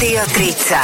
Rádio 30.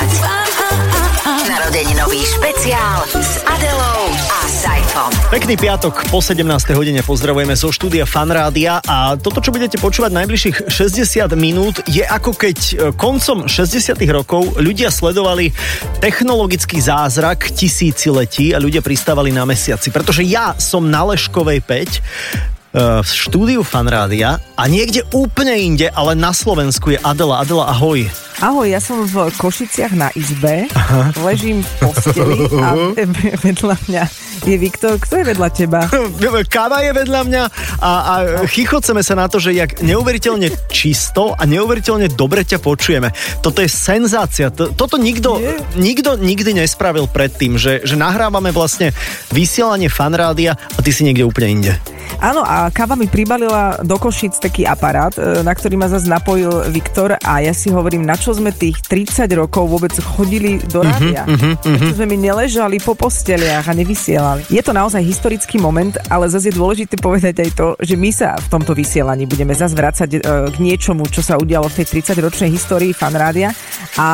Narodeninový špeciál s Adelou a Saifom. Pekný piatok po 17. hodine pozdravujeme zo štúdia Fanrádia a toto, čo budete počúvať najbližších 60 minút, je ako keď e, koncom 60 rokov ľudia sledovali technologický zázrak tisíciletí a ľudia pristávali na mesiaci. Pretože ja som na Leškovej 5 v štúdiu Fanrádia a niekde úplne inde, ale na Slovensku je Adela. Adela, ahoj. Ahoj, ja som v Košiciach na izbe, Aha. ležím v posteli a vedľa mňa je Viktor. Kto je vedľa teba? Káva je vedľa mňa a, a chychoceme sa na to, že jak neuveriteľne čisto a neuveriteľne dobre ťa počujeme. Toto je senzácia. Toto nikto, nikto nikdy nespravil predtým, že, že nahrávame vlastne vysielanie fanrádia a ty si niekde úplne inde. Áno, a káva mi pribalila do Košic taký aparát, e, na ktorý ma zase napojil Viktor a ja si hovorím, na čo sme tých 30 rokov vôbec chodili do mhm, rádia. Uh-huh, uh-huh, uh-huh. sme mi neležali po posteliach a nevysielali. Je to naozaj historický moment, ale zase je dôležité povedať aj to, že my sa v tomto vysielaní budeme zase vrácať e, k niečomu, čo sa udialo v tej 30-ročnej histórii fanrádia. A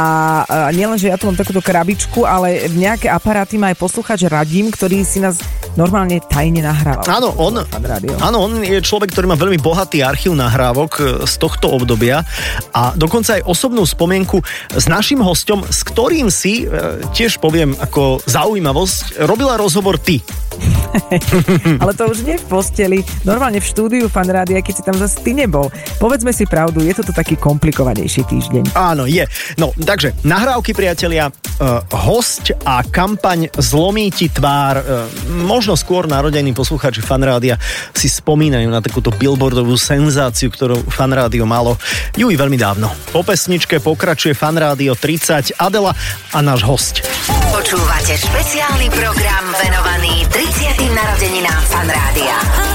e, nielen, že ja tu mám takúto krabičku, ale nejaké aparáty má aj posluchač Radim, ktorý si nás normálne tajne nahrával. Áno, on, áno, on je človek, ktorý má veľmi bohatý archív nahrávok e, z tohto obdobia a dokonca aj osobnú spomienku s našim hostom, s ktorým si, e, tiež poviem ako zaujímavosť, robila rozhovor ty. Ale to už nie v posteli, normálne v štúdiu fanrádia, keď si tam zase ty nebol. Povedzme si pravdu, je toto taký komplikovanejší týždeň. Áno, je. No, takže nahrávky, priatelia, uh, host a kampaň Zlomí ti tvár. Uh, možno skôr narodení poslucháči fanrádia si spomínajú na takúto billboardovú senzáciu, ktorú fanrádio malo ju i veľmi dávno. Po pesničke pokračuje fanrádio 30 Adela a náš host. Počúvate špeciálny program venovaný 30. narodeninám Fanrádia.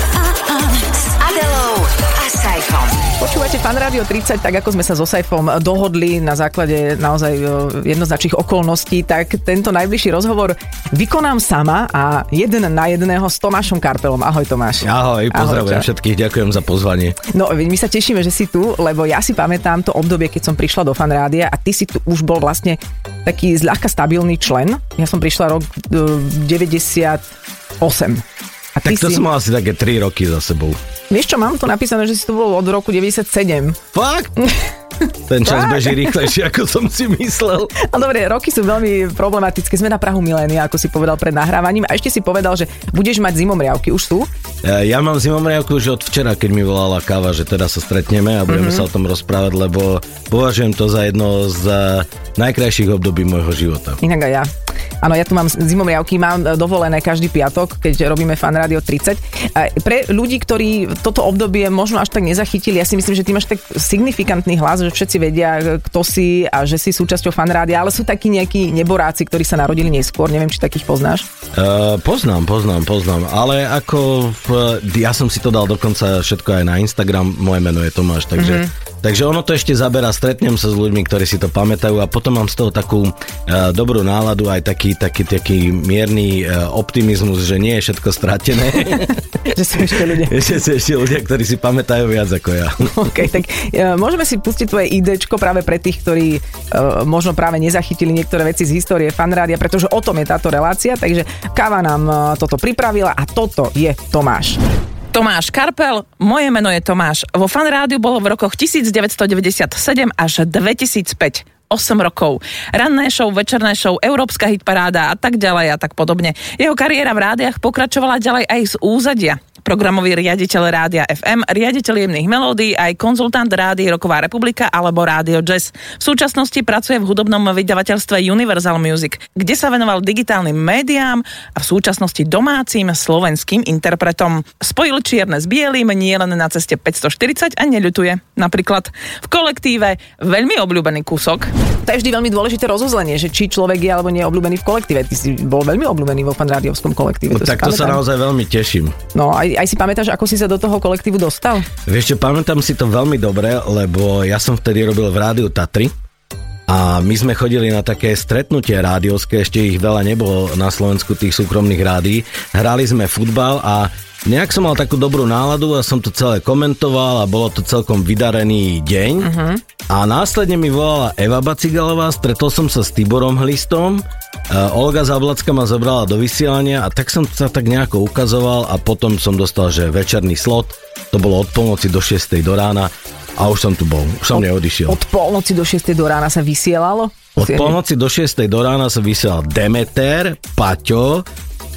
Počúvate Fan Radio 30, tak ako sme sa so Saifom dohodli na základe naozaj e, jednoznačných okolností, tak tento najbližší rozhovor vykonám sama a jeden na jedného s Tomášom Karpelom. Ahoj Tomáš. Ahoj, pozdravujem Ahoj, všetkých, ďakujem za pozvanie. No, my sa tešíme, že si tu, lebo ja si pamätám to obdobie, keď som prišla do Fan Rádia a ty si tu už bol vlastne taký zľahka stabilný člen. Ja som prišla rok 98. E, a tak to si... som mal asi také 3 roky za sebou. Vieš čo, mám tu napísané, že si tu bol od roku 97. Fakt? Ten čas beží rýchlejšie, ako som si myslel. A dobre, roky sú veľmi problematické. Sme na Prahu milénia, ako si povedal pred nahrávaním. A ešte si povedal, že budeš mať zimomriavky. Už sú? Ja mám zimomriavku už od včera, keď mi volala káva, že teda sa stretneme a budeme mm-hmm. sa o tom rozprávať, lebo považujem to za jedno z najkrajších období môjho života. Inak aj ja. Áno, ja tu mám zimomriavky, mám dovolené každý piatok, keď robíme Fan Radio 30. A pre ľudí, ktorí toto obdobie možno až tak nezachytili, ja si myslím, že ty máš tak signifikantný hlas, že všetci vedia, kto si a že si súčasťou Fan Rádia, ale sú takí nejakí neboráci, ktorí sa narodili neskôr, neviem, či takých poznáš? Uh, poznám, poznám, poznám, ale ako uh, ja som si to dal dokonca všetko aj na Instagram, moje meno je Tomáš, takže mm-hmm. Takže ono to ešte zabera, stretnem sa s ľuďmi, ktorí si to pamätajú a potom mám z toho takú uh, dobrú náladu, aj taký, taký, taký mierny uh, optimizmus, že nie je všetko stratené. že sú ešte ľudia. Ešte sú ešte ľudia, ktorí si pamätajú viac ako ja. OK, tak uh, môžeme si pustiť tvoje idečko práve pre tých, ktorí uh, možno práve nezachytili niektoré veci z histórie fanrádia, pretože o tom je táto relácia, takže Káva nám uh, toto pripravila a toto je Tomáš. Tomáš Karpel, moje meno je Tomáš. Vo fan rádiu bolo v rokoch 1997 až 2005. 8 rokov. Ranné show, večerné show, Európska hitparáda a tak ďalej a tak podobne. Jeho kariéra v rádiách pokračovala ďalej aj z úzadia programový riaditeľ Rádia FM, riaditeľ jemných melódií, aj konzultant Rády Roková republika alebo Rádio Jazz. V súčasnosti pracuje v hudobnom vydavateľstve Universal Music, kde sa venoval digitálnym médiám a v súčasnosti domácim slovenským interpretom. Spojil čierne s bielým nie len na ceste 540 a neľutuje. Napríklad v kolektíve veľmi obľúbený kúsok. To je vždy veľmi dôležité rozuzlenie, že či človek je alebo nie je obľúbený v kolektíve. Ty si bol veľmi obľúbený vo fanrádiovskom kolektíve. No, to tak to sa naozaj veľmi teším. No aj, aj si pamätáš, ako si sa do toho kolektívu dostal? Vieš čo, pamätám si to veľmi dobre, lebo ja som vtedy robil v rádiu Tatry A my sme chodili na také stretnutie rádiovské, ešte ich veľa nebolo na Slovensku tých súkromných rádií. Hrali sme futbal a nejak som mal takú dobrú náladu a som to celé komentoval a bolo to celkom vydarený deň. Uh-huh. A následne mi volala Eva Bacigalová, stretol som sa s Tiborom Hlistom, uh, Olga Zablacka ma zobrala do vysielania a tak som sa tak nejako ukazoval a potom som dostal, že večerný slot, to bolo od polnoci do 6. do rána a už som tu bol, už som neodišiel. Od polnoci do 6. do rána sa vysielalo? Od polnoci do 6. do rána sa vysielal Demeter, Paťo,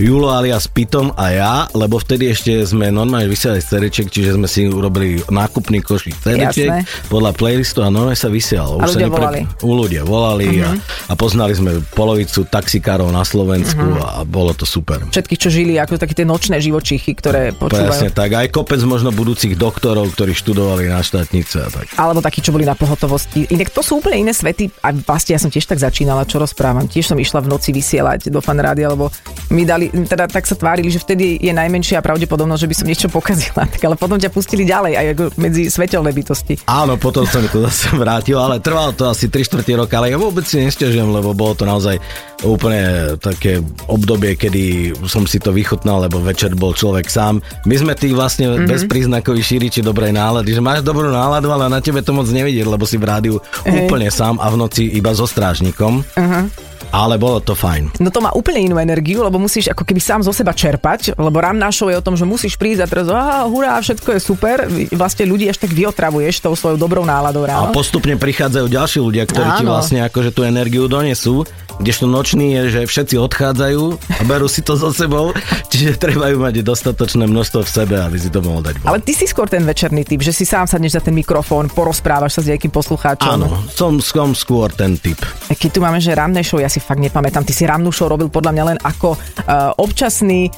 Julo alias Pitom a ja, lebo vtedy ešte sme normálne vysielali CDček, čiže sme si urobili nákupný košík CDček podľa playlistu a normálne sa vysielalo. A ľudia sa volali. U ľudia volali uh-huh. a, a poznali sme polovicu taxikárov na Slovensku uh-huh. a bolo to super. Všetkých, čo žili ako také tie nočné živočichy, ktoré počúvajú. Presne tak, aj kopec možno budúcich doktorov, ktorí študovali na štátnice a tak. Alebo takí, čo boli na pohotovosti. Inak to sú úplne iné svety. A vlastne ja som tiež tak začínala, čo rozprávam. Tiež som išla v noci vysielať do fanrádia, lebo mi dali, teda tak sa tvárili, že vtedy je najmenšia pravdepodobnosť, že by som niečo pokazila. Tak ale potom ťa pustili ďalej aj ako medzi svetelné bytosti. Áno, potom som to zase vrátil, ale trvalo to asi 3 čtvrtie roka, ale ja vôbec si nestiažujem, lebo bolo to naozaj úplne také obdobie, kedy som si to vychutnal, lebo večer bol človek sám. My sme tí vlastne mm-hmm. bezpríznakoví šíriči dobrej nálady, že máš dobrú náladu, ale na tebe to moc nevidieť, lebo si v rádiu hey. úplne sám a v noci iba so strážnikom. Uh-huh ale bolo to fajn. No to má úplne inú energiu, lebo musíš ako keby sám zo seba čerpať, lebo ranná show je o tom, že musíš prísť a teraz, ah, hurá, všetko je super. Vlastne ľudí až tak vyotravuješ tou svojou dobrou náladou ráno. A postupne prichádzajú ďalší ľudia, ktorí Áno. ti vlastne akože tú energiu donesú kdežto nočný je, že všetci odchádzajú a berú si to so sebou, čiže treba ju mať dostatočné množstvo v sebe, aby si to mohol dať. Ale ty si skôr ten večerný typ, že si sám sadneš za ten mikrofón, porozprávaš sa s nejakým poslucháčom. Áno, som, som skôr ten typ. Keď tu máme, že ranné show, ja si fakt nepamätám, ty si rannú show robil podľa mňa len ako uh, občasný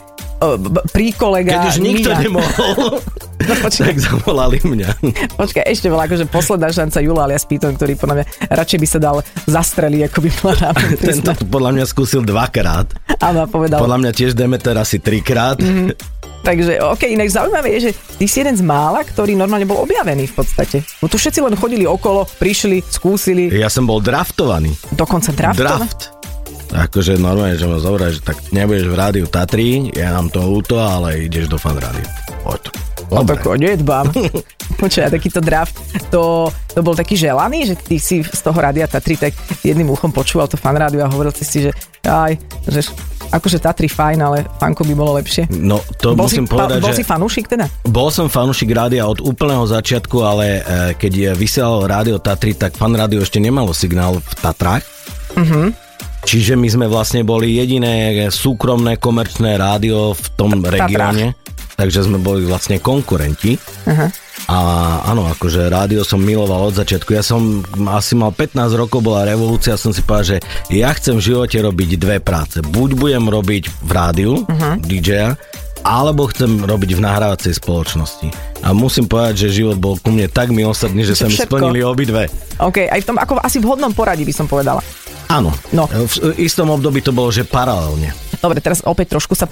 príkolega. Keď už nikto Mia. nemohol, no, tak zavolali mňa. Počkaj, ešte bola akože posledná šanca Jula alias Piton, ktorý podľa mňa radšej by sa dal zastreliť, ako by bola Tento podľa mňa skúsil dvakrát. Áno, povedal. Podľa mňa tiež Demeter asi trikrát. Mm-hmm. Takže, OK, inak zaujímavé je, že ty si jeden z mála, ktorý normálne bol objavený v podstate. No tu všetci len chodili okolo, prišli, skúsili. Ja som bol draftovaný. Dokonca draftovaný? Draft akože normálne, že ma zobrať, že tak nebudeš v rádiu Tatry, ja nám to ľúto, ale ideš do fan rádiu. Poď. No tak nedbám. Počkaj, takýto draft, to, to bol taký želaný, že ty si z toho rádia Tatry tak jedným uchom počúval to fan rádio a hovoril si si, že aj, že akože Tatry fajn, ale fanko by bolo lepšie. No to bol musím si, povedať, bol že... si fanúšik teda? Bol som fanúšik rádia od úplného začiatku, ale e, keď vysielalo rádio Tatry, tak fan rádio ešte nemalo signál v Tatrách. Uh-huh. Čiže my sme vlastne boli jediné súkromné komerčné rádio v tom regióne. Takže sme boli vlastne konkurenti. Uh-huh. A áno, akože rádio som miloval od začiatku. Ja som asi mal 15 rokov, bola revolúcia, som si povedal, že ja chcem v živote robiť dve práce. Buď budem robiť v rádiu, uh-huh. DJ-a, alebo chcem robiť v nahrávacej spoločnosti. A musím povedať, že život bol ku mne tak milosrdný, že sa mi splnili obidve. OK, aj v tom ako asi vhodnom poradí by som povedala. Áno. No. V istom období to bolo, že paralelne. Dobre, teraz opäť trošku sa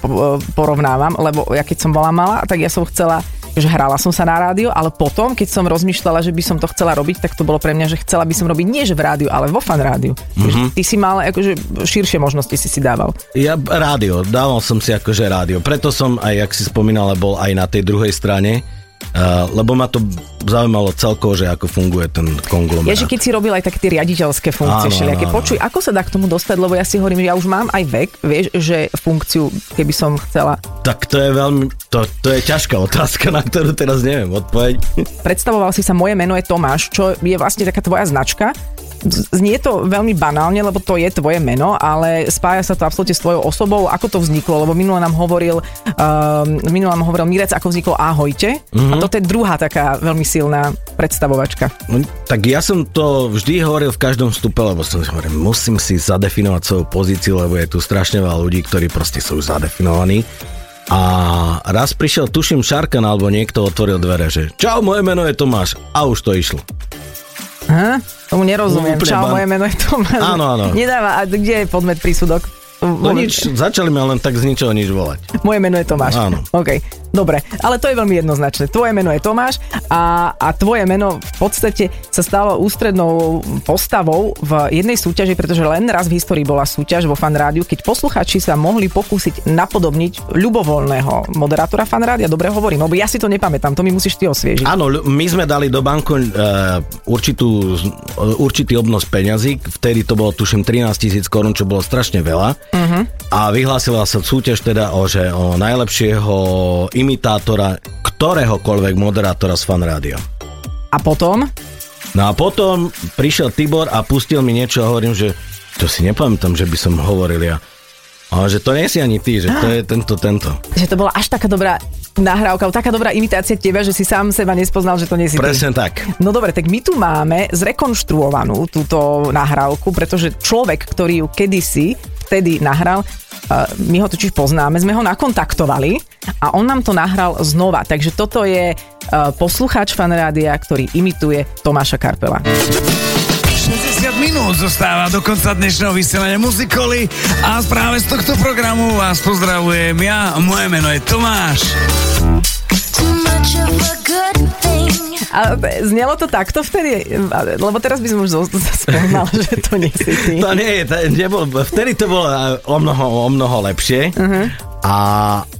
porovnávam, lebo ja keď som bola malá, tak ja som chcela že hrala som sa na rádio, ale potom, keď som rozmýšľala, že by som to chcela robiť, tak to bolo pre mňa, že chcela by som robiť nie že v rádiu, ale vo fan rádiu. Mm-hmm. Ty si mal akože širšie možnosti si si dával. Ja rádio, dával som si akože rádio. Preto som aj, jak si spomínala, bol aj na tej druhej strane lebo ma to zaujímalo celkovo, že ako funguje ten konglomerát. Že keď si robil aj také tie riaditeľské funkcie áno, všelijaké. Áno, Počuj, ako sa dá k tomu dostať, lebo ja si hovorím, že ja už mám aj vek, vieš, že funkciu, keby som chcela. Tak to je veľmi, to, to je ťažká otázka, na ktorú teraz neviem odpoveď. Predstavoval si sa, moje meno je Tomáš, čo je vlastne taká tvoja značka znie to veľmi banálne, lebo to je tvoje meno, ale spája sa to absolútne s tvojou osobou. Ako to vzniklo? Lebo minule nám hovoril, uh, minule nám hovoril Mirec, ako vzniklo Ahojte. Mm-hmm. A toto je druhá taká veľmi silná predstavovačka. No, tak ja som to vždy hovoril v každom vstupe, lebo som si hovoril, musím si zadefinovať svoju pozíciu, lebo je tu strašne veľa ľudí, ktorí proste sú zadefinovaní. A raz prišiel, tuším, Šarkan alebo niekto otvoril dvere, že čau, moje meno je Tomáš. A už to išlo. Aha, tomu nerozumiem. No, Čau, ban... moje meno je Tomáš. Áno, áno. Nedáva, a kde je podmet prísudok? No nič, začali ma len tak z ničoho nič volať. Moje meno je Tomáš. Áno. OK, dobre, ale to je veľmi jednoznačné. Tvoje meno je Tomáš a, a tvoje meno v podstate sa stalo ústrednou postavou v jednej súťaži, pretože len raz v histórii bola súťaž vo Fan Rádiu, keď posluchači sa mohli pokúsiť napodobniť ľubovoľného moderátora Fan Rádia. Dobre hovorím, lebo ja si to nepamätám, to mi musíš ty osviežiť. Áno, my sme dali do banku uh, určitú, uh, určitý obnos peňazí, vtedy to bolo tuším 13 tisíc korún, čo bolo strašne veľa. Uh-huh. A vyhlásila sa súťaž teda o, že o najlepšieho imitátora ktoréhokoľvek moderátora z Fan Rádia. A potom? No a potom prišiel Tibor a pustil mi niečo a hovorím, že to si nepamätám, že by som hovoril ja. Ale že to nie si ani ty, že to je tento, tento. Že to bola až taká dobrá nahrávka, taká dobrá imitácia teba, že si sám seba nespoznal, že to nie si ty. Presne tak. No dobre, tak my tu máme zrekonštruovanú túto nahrávku, pretože človek, ktorý ju kedysi vtedy nahral, uh, my ho totiž poznáme, sme ho nakontaktovali a on nám to nahral znova. Takže toto je uh, poslucháč fanrádia, ktorý imituje Tomáša Karpela. 60 minút zostáva do konca dnešného vysielania muzikoly a práve z tohto programu vás pozdravujem ja. Moje meno je Tomáš. Too much of a good. A znelo to takto vtedy? Lebo teraz by som už spoznal, že to nie si ty. To nie je, to nebol, vtedy to bolo eh, o mnoho, o mnoho lepšie. Uh-huh. A,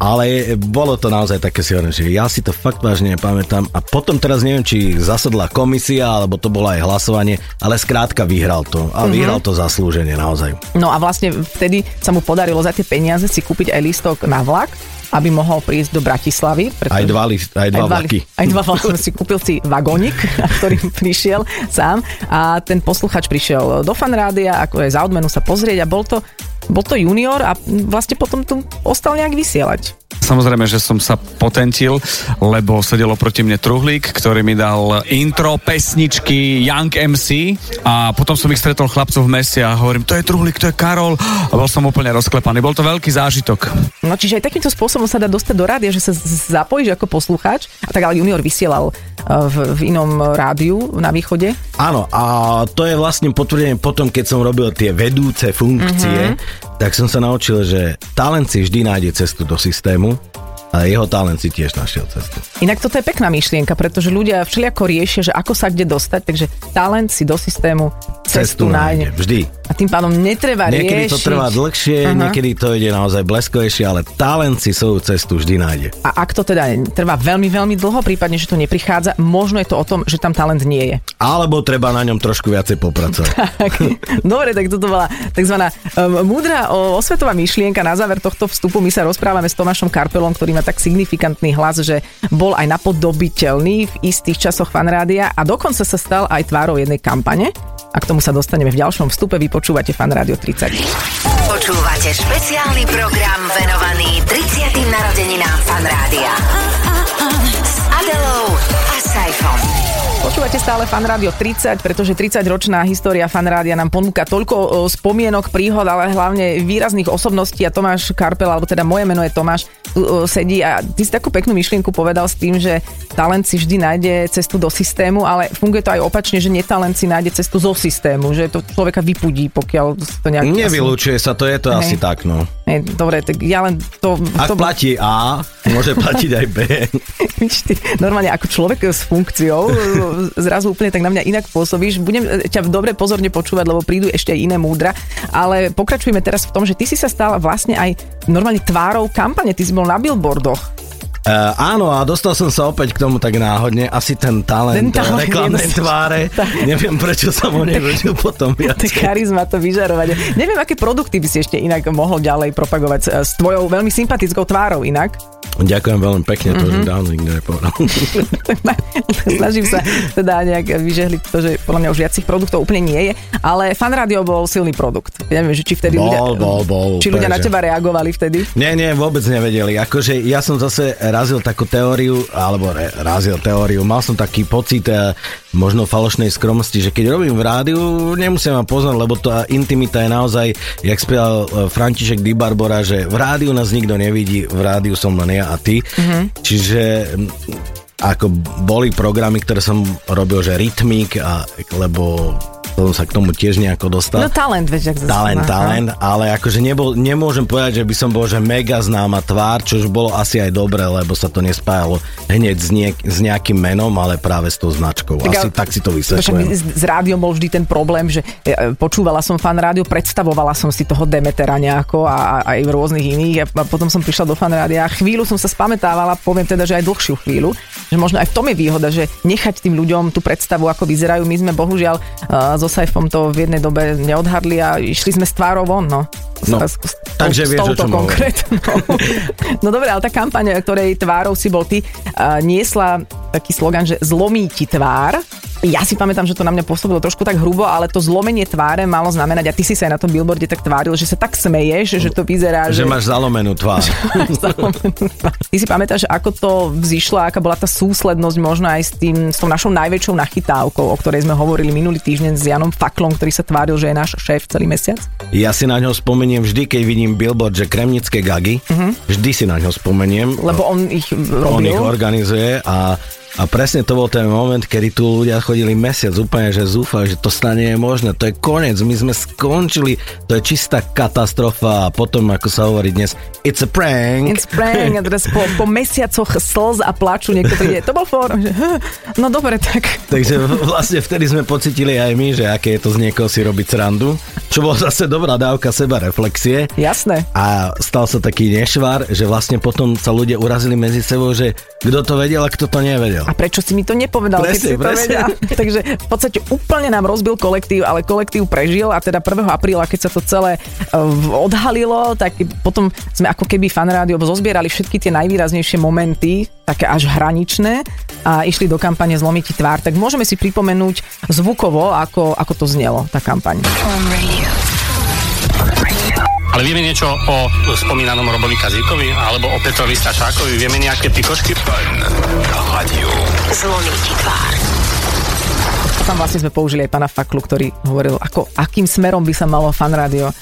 ale bolo to naozaj také si hovorím, že ja si to fakt vážne nepamätám a potom teraz neviem, či zasadla komisia, alebo to bolo aj hlasovanie, ale skrátka vyhral to. A uh-huh. vyhral to zaslúžene naozaj. No a vlastne vtedy sa mu podarilo za tie peniaze si kúpiť aj lístok na vlak, aby mohol prísť do Bratislavy. Aj dva, list, aj dva vlaky. Aj dva vlaky. si kúpil si vagónik, ktorý prišiel sám a ten posluchač prišiel do fanrádia, ako je za odmenu sa pozrieť a bol to, bol to junior a vlastne potom tu ostal nejak vysielať. Samozrejme, že som sa potentil, lebo sedelo proti mne Truhlík, ktorý mi dal intro pesničky Young MC a potom som ich stretol chlapcov v meste a hovorím, to je Truhlík, to je Karol a bol som úplne rozklepaný. Bol to veľký zážitok. No čiže aj takýmto spôsobom sa dá dostať do rádia, že sa zapojíš ako poslucháč. A tak ale junior vysielal v, v inom rádiu na východe. Áno, a to je vlastne potvrdenie potom, keď som robil tie vedúce funkcie, mm-hmm. tak som sa naučil, že talent si vždy nájde cestu do systému a jeho talent si tiež našiel cestu. Inak toto je pekná myšlienka, pretože ľudia všelijako riešia, že ako sa kde dostať, takže talent si do systému cestu, nájde. Vždy. A tým pádom netreba Niekedy riešiť. to trvá dlhšie, Aha. niekedy to ide naozaj bleskovejšie, ale talent si svoju cestu vždy nájde. A ak to teda trvá veľmi, veľmi dlho, prípadne, že to neprichádza, možno je to o tom, že tam talent nie je. Alebo treba na ňom trošku viacej popracovať. Tak, Dobre, tak toto bola tzv. Um, múdra osvetová myšlienka. Na záver tohto vstupu my sa rozprávame s Tomášom Karpelom, ktorý má tak signifikantný hlas, že bol aj napodobiteľný v istých časoch fanrádia a dokonca sa stal aj tvárou jednej kampane. A k tomu sa dostaneme v ďalšom vstupe. Vy počúvate Fan Rádio 30. Počúvate špeciálny program venovaný 30. narodeninám Fan Rádia. S Adelou a Saifom. Počúvate stále Fan Rádio 30, pretože 30-ročná história Fan Rádia nám ponúka toľko spomienok, príhod, ale hlavne výrazných osobností a Tomáš Karpel, alebo teda moje meno je Tomáš, sedí a ty si takú peknú myšlienku povedal s tým, že talent si vždy nájde cestu do systému, ale funguje to aj opačne, že netalent si nájde cestu zo systému, že to človeka vypudí, pokiaľ to nejak... Nevylučuje sa, to je to Hej. asi tak, no. Hej, dobre, tak ja len to... Ak to platí A, môže platiť aj B. Normálne ako človek s funkciou zrazu úplne tak na mňa inak pôsobíš. Budem ťa dobre pozorne počúvať, lebo prídu ešte aj iné múdra, ale pokračujeme teraz v tom, že ty si sa stala vlastne aj normálne tvárou kampane, ty si bol na billboardoch. Uh, áno, a dostal som sa opäť k tomu tak náhodne. Asi ten talent, Ten talent, reklamnej tváre. Neviem, prečo som ho nevedel potom viac. Charizma, to vyžarovanie. Neviem, aké produkty by si ešte inak mohol ďalej propagovať s, s tvojou veľmi sympatickou tvárou inak. Ďakujem veľmi pekne, to Mhm. mm-hmm. už dávno nikto nepovedal. Snažím sa teda nejak vyžehliť to, že podľa mňa už viac tých produktov úplne nie je, ale Fan Radio bol silný produkt. Ja neviem, že či vtedy Bol, ľudia, bol, bol, či ľudia na teba reagovali vtedy. Nie, nie, vôbec nevedeli. Akože ja som zase razil takú teóriu, alebo re, razil teóriu, mal som taký pocit eh, možno falošnej skromnosti, že keď robím v rádiu, nemusím ma poznať, lebo tá intimita je naozaj, jak spieval eh, František Di Barbora, že v rádiu nás nikto nevidí, v rádiu som len ja a ty. Mm-hmm. Čiže ako boli programy, ktoré som robil, že rytmik, a, lebo som sa k tomu tiež nejako dostal. No talent, vieš, ak Talent, má, talent, ale akože nebol, nemôžem povedať, že by som bol že mega známa tvár, čo už bolo asi aj dobre, lebo sa to nespájalo hneď s, niek- s nejakým menom, ale práve s tou značkou. Asi ale- tak si to vysvetľujem. s, s rádiom bol vždy ten problém, že e, počúvala som fan rádio, predstavovala som si toho Demetera nejako a, a aj rôznych iných a, a potom som prišla do fan rádia a chvíľu som sa spamätávala, poviem teda, že aj dlhšiu chvíľu, že možno aj v tom je výhoda, že nechať tým ľuďom tú predstavu, ako vyzerajú. My sme bohužiaľ uh, so Saifom to v jednej dobe neodhadli a išli sme s tvárou von, no. No, S- s- s- takže s vieš, o touto konkrétnou. No dobre, ale tá kampaň, ktorej tvárou si bol ty, uh, niesla taký slogan, že zlomí ti tvár. Ja si pamätám, že to na mňa pôsobilo trošku tak hrubo, ale to zlomenie tváre malo znamenať, a ty si sa aj na tom billboarde tak tváril, že sa tak smeješ, že to vyzerá, Že máš zalomenú tvár. Ty si pamätáš, ako to vzýšlo, aká bola tá súslednosť možno aj s, tým, s tou našou najväčšou nachytávkou, o ktorej sme hovorili minulý týždeň s Janom Faklom, ktorý sa tváril, že je náš šéf celý mesiac? Ja si na ňo spomeniem vždy, keď vidím billboard, že kremnické gagy, vždy si na ňo spomeniem. Lebo on ich on ich robil. organizuje a a presne to bol ten moment, kedy tu ľudia chodili mesiac úplne, že zúfali, že to stane je možné, to je koniec, my sme skončili, to je čistá katastrofa. A potom, ako sa hovorí dnes, it's a prank. It's prank. A teraz po, po mesiacoch slz a plaču niekto príde, to bol for, že, "Hm, no dobre, tak. Takže vlastne vtedy sme pocitili aj my, že aké je to z niekoho si robiť srandu, čo bola zase dobrá dávka seba reflexie. jasné. A stal sa taký nešvar, že vlastne potom sa ľudia urazili medzi sebou, že kto to vedel a kto to nevedel. A prečo si mi to nepovedal, keď Presne, si to presne. vedel? Takže v podstate úplne nám rozbil kolektív, ale kolektív prežil a teda 1. apríla, keď sa to celé eh, odhalilo, tak potom sme ako keby fanrádio zozbierali všetky tie najvýraznejšie momenty, také až hraničné a išli do kampane Zlomiť ti tvár. Tak môžeme si pripomenúť zvukovo, ako, ako to znelo, tá kampaň. Ale vieme niečo o spomínanom Robovi Kazíkovi alebo o Petrovi Stašákovi? Vieme nejaké pikošky? Zlomí ti tvár. Tam vlastne sme použili aj pána Faklu, ktorý hovoril, ako, akým smerom by sa malo fanrádio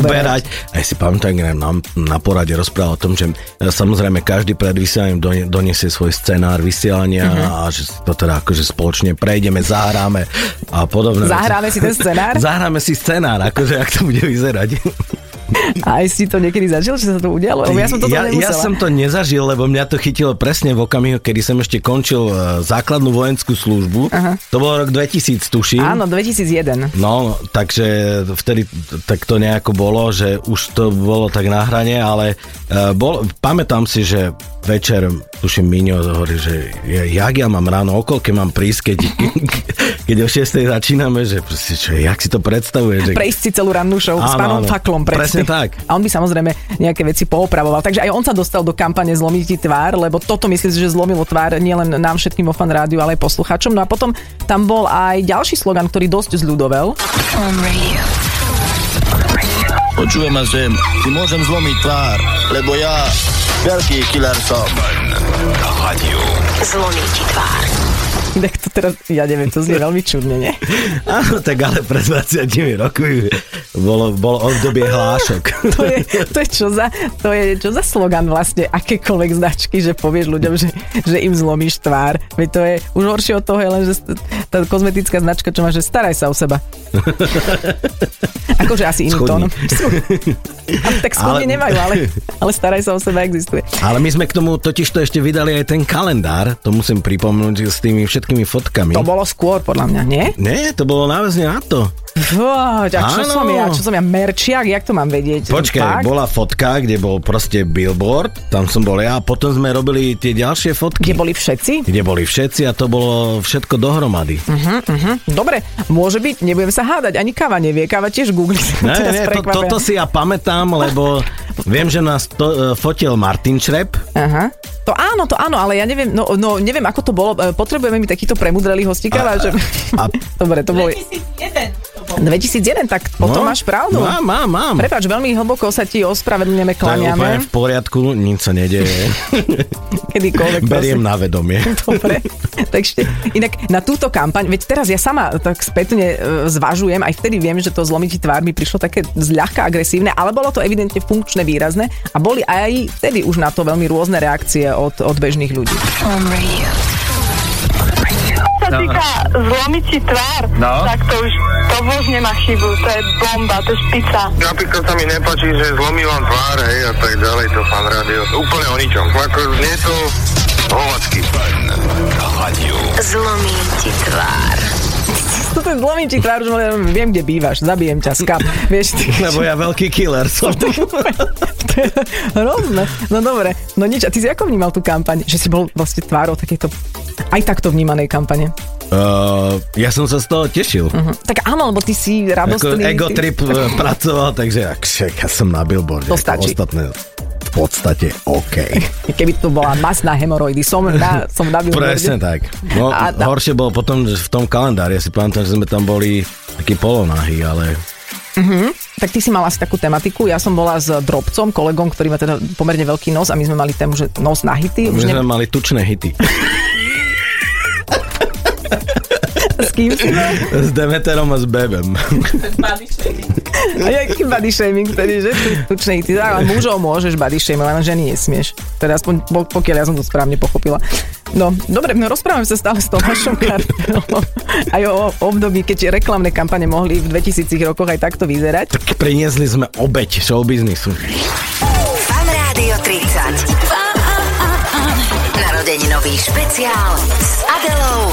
uberať. Aj si pamätám, že na, na porade rozprával o tom, že e, samozrejme každý pred vysielaním donesie svoj scenár vysielania uh-huh. a že to teda akože spoločne prejdeme, zahráme a podobné. veci. Zahráme si ten scenár? Zahráme si scenár, akože ak to bude vyzerať. A aj si to niekedy zažil, že sa to udialo? Lebo ja som toto ja, ja som to nezažil, lebo mňa to chytilo presne v okamihu, kedy som ešte končil e, základnú vojenskú službu. Aha. To bolo rok 2000, tuším. Áno, 2001. No, takže vtedy tak to nejako bolo, že už to bolo tak na hrane, ale uh, bol, pamätám si, že večer, tuším, Miňo hovorí, že ja, jak ja mám ráno, o koľke mám prísť, keď, keď o 6 začíname, že proste, čo, jak si to predstavuje? Že... Prejsť si celú rannú show s Áno, pánom áno. Faklom. Presne tak. A on by samozrejme nejaké veci poopravoval. Takže aj on sa dostal do kampane Zlomiť ti tvár, lebo toto myslím si, že zlomilo tvár nielen nám všetkým vo fan rádiu, ale aj poslucháčom. No a potom tam bol aj ďalší slogan, ktorý dosť zľudovel. Počujem ma sem, ti môžem zlomiť tvár, lebo ja veľký killer som. Zlomí ti tvár. Tak to teraz, ja neviem, to znie veľmi čudne, nie? Áno, tak ale pred 20 rokmi bolo, bolo obdobie hlášok. To je, to je, čo, za, to je čo za slogan vlastne akékoľvek značky, že povieš ľuďom, že, že im zlomíš tvár. Veď to je, už horšie od toho je len, že tá kozmetická značka, čo má, že staraj sa o seba. akože asi iný Schudni. tón. Ale tak schudni Ale- nemajú, ale, ale staraj sa o seba existuje. Ale my sme k tomu totiž to ešte vydali aj ten kalendár, to musím pripomnúť s tými všetkými fotkami. To bolo skôr, podľa mňa, nie? Nie, to bolo náväzne na to. Fú, a čo Áno. som ja? Čo som ja? Merčiak? Jak to mám vedieť? Počkaj, bola fotka, kde bol proste billboard, tam som bol ja a potom sme robili tie ďalšie fotky. Kde boli všetci? kde boli všetci a to bolo všetko dohromady. Dobre, môže byť, nebudem sa hádať, ani káva nevie, káva tiež googli. Ne, ne, to, toto si ja pamätám, lebo viem, že nás to, uh, fotil Martin Črep. Aha. To áno, to áno, ale ja neviem, no, no neviem, ako to bolo. E, Potrebujeme mi takýto premudrelý hostíka, že... a- Dobre, to boli... 2001, tak potom máš pravdu. Mám, mám, mám. Prepač, veľmi hlboko sa ti ospravedlňujeme, to je klaniame, v poriadku, nič sa nedeje. kedykoľvek. Beriem prosím. na vedomie. Dobre, takže inak na túto kampaň, veď teraz ja sama tak spätne e, zvažujem, aj vtedy viem, že to zlomiti tvár mi prišlo také zľahka agresívne, ale bolo to evidentne funkčné, výrazné a boli aj vtedy už na to veľmi rôzne reakcie od, od bežných ľudí. Sa týka zlomiť si tvár, No. tak to už to už nemá chybu, to je bomba, to je špica. Napríklad sa mi nepáči, že zlomí vám tvár, hej, a tak ďalej, to fan rádio. Úplne o ničom. Ako nie to hovacky. Zlomí ti tvár. Toto je zlomím ti tvár, že viem, kde bývaš, zabijem ťa, skap. Vieš, ty, Lebo ja veľký killer som. hrozné. No dobre, no nič. A ty si ako vnímal tú kampaň? Že si bol vlastne tvárou takéto aj takto vnímanej kampane. Uh, ja som sa z toho tešil. Uh-huh. Tak áno, lebo ty si Ako radostný. ego ty- trip eh, pracoval, takže ak, ja som na billboarde. To ako stačí. Ostatné v podstate OK. Keby to bola masná hemoroidy, som na, som na. Presne tak. No, A- horšie bolo potom v tom kalendári. Ja si pamätám, že sme tam boli takí polonahy, ale Tak ty si mala asi takú tematiku. Ja som bola s Drobcom, kolegom, ktorý má teda pomerne veľký nos a my sme mali tému, že nos na hity. my Už sme neviem, mali tučné hity. s kým si bol? S Demeterom a s Bebem. A jaký body shaming vtedy, že? Tu- Tučné hity. Ale mužov môžeš body shame, len ženy nesmieš. Teda aspoň po- pokiaľ ja som to správne pochopila. No, dobre, no rozprávame sa stále s Tomášom Kartelom. Aj o období, keď reklamné kampane mohli v 2000 rokoch aj takto vyzerať. Tak priniesli sme obeď showbiznisu. Fan Rádio 30. Narodeninový špeciál s Adelou.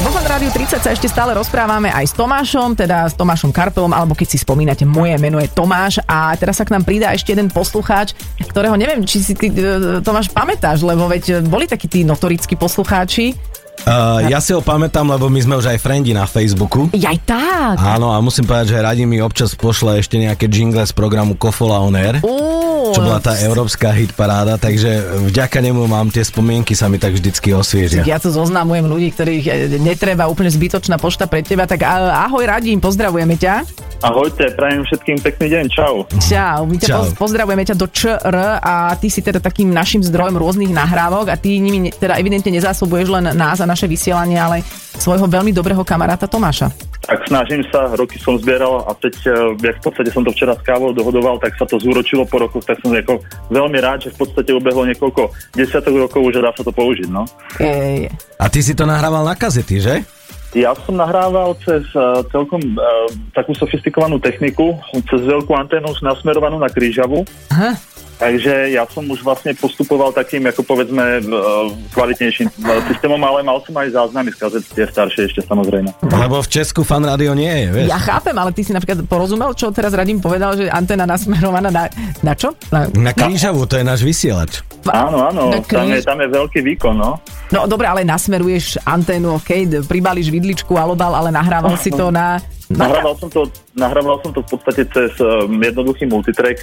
Vo Fan Rádiu 30 sa ešte stále rozprávame aj s Tomášom, teda s Tomášom Karpelom, alebo keď si spomínate, moje meno je Tomáš a teraz sa k nám pridá ešte jeden poslucháč, ktorého neviem, či si ty, e, Tomáš, pamätáš, lebo veď boli takí tí notorickí poslucháči. Uh, ja si ho pamätám, lebo my sme už aj frendi na Facebooku. Jaj tak! Áno, a musím povedať, že Radi mi občas pošle ešte nejaké jingle z programu Kofola On Air. Uú, Čo bola tá európska hitparáda, takže vďaka nemu mám tie spomienky sa mi tak vždycky osviežia. Ja tu zoznamujem ľudí, ktorých e, netreba úplne zbytočná pošta pre teba, tak ahoj Radím, pozdravujeme ťa. Ahojte, prajem všetkým pekný deň, čau. Čau, my ťa Čau. poz- pozdravujeme ťa do ČR a ty si teda takým našim zdrojom rôznych nahrávok a ty nimi teda evidentne nezásobuješ len nás a naše vysielanie, ale svojho veľmi dobrého kamaráta Tomáša. Tak snažím sa, roky som zbieral a teď, eh, jak v podstate som to včera s kávou dohodoval, tak sa to zúročilo po rokoch, tak som ako veľmi rád, že v podstate ubehlo niekoľko desiatok rokov, že dá sa to použiť, no. Je, je. A ty si to nahrával na kazety, že? Ja som nahrával cez uh, celkom uh, takú sofistikovanú techniku, cez veľkú anténu nasmerovanú na krížavu. Aha. Takže ja som už vlastne postupoval takým, ako povedzme, uh, kvalitnejším uh, systémom, ale mal som aj záznamy z kazet, tie staršie ešte samozrejme. Lebo v Česku fan rádio nie je, vieš? Ja chápem, ale ty si napríklad porozumel, čo teraz Radím povedal, že anténa nasmerovaná na, na čo? Na, Na krížavu, to je náš vysielač. Áno, áno, tam je, tam je veľký výkon, no. no dobre, ale nasmeruješ anténu, OK, pribališ vidličku, alobal, ale nahrával si to na... na Nahrával som to, nahrával som to v podstate cez um, jednoduchý multitrack,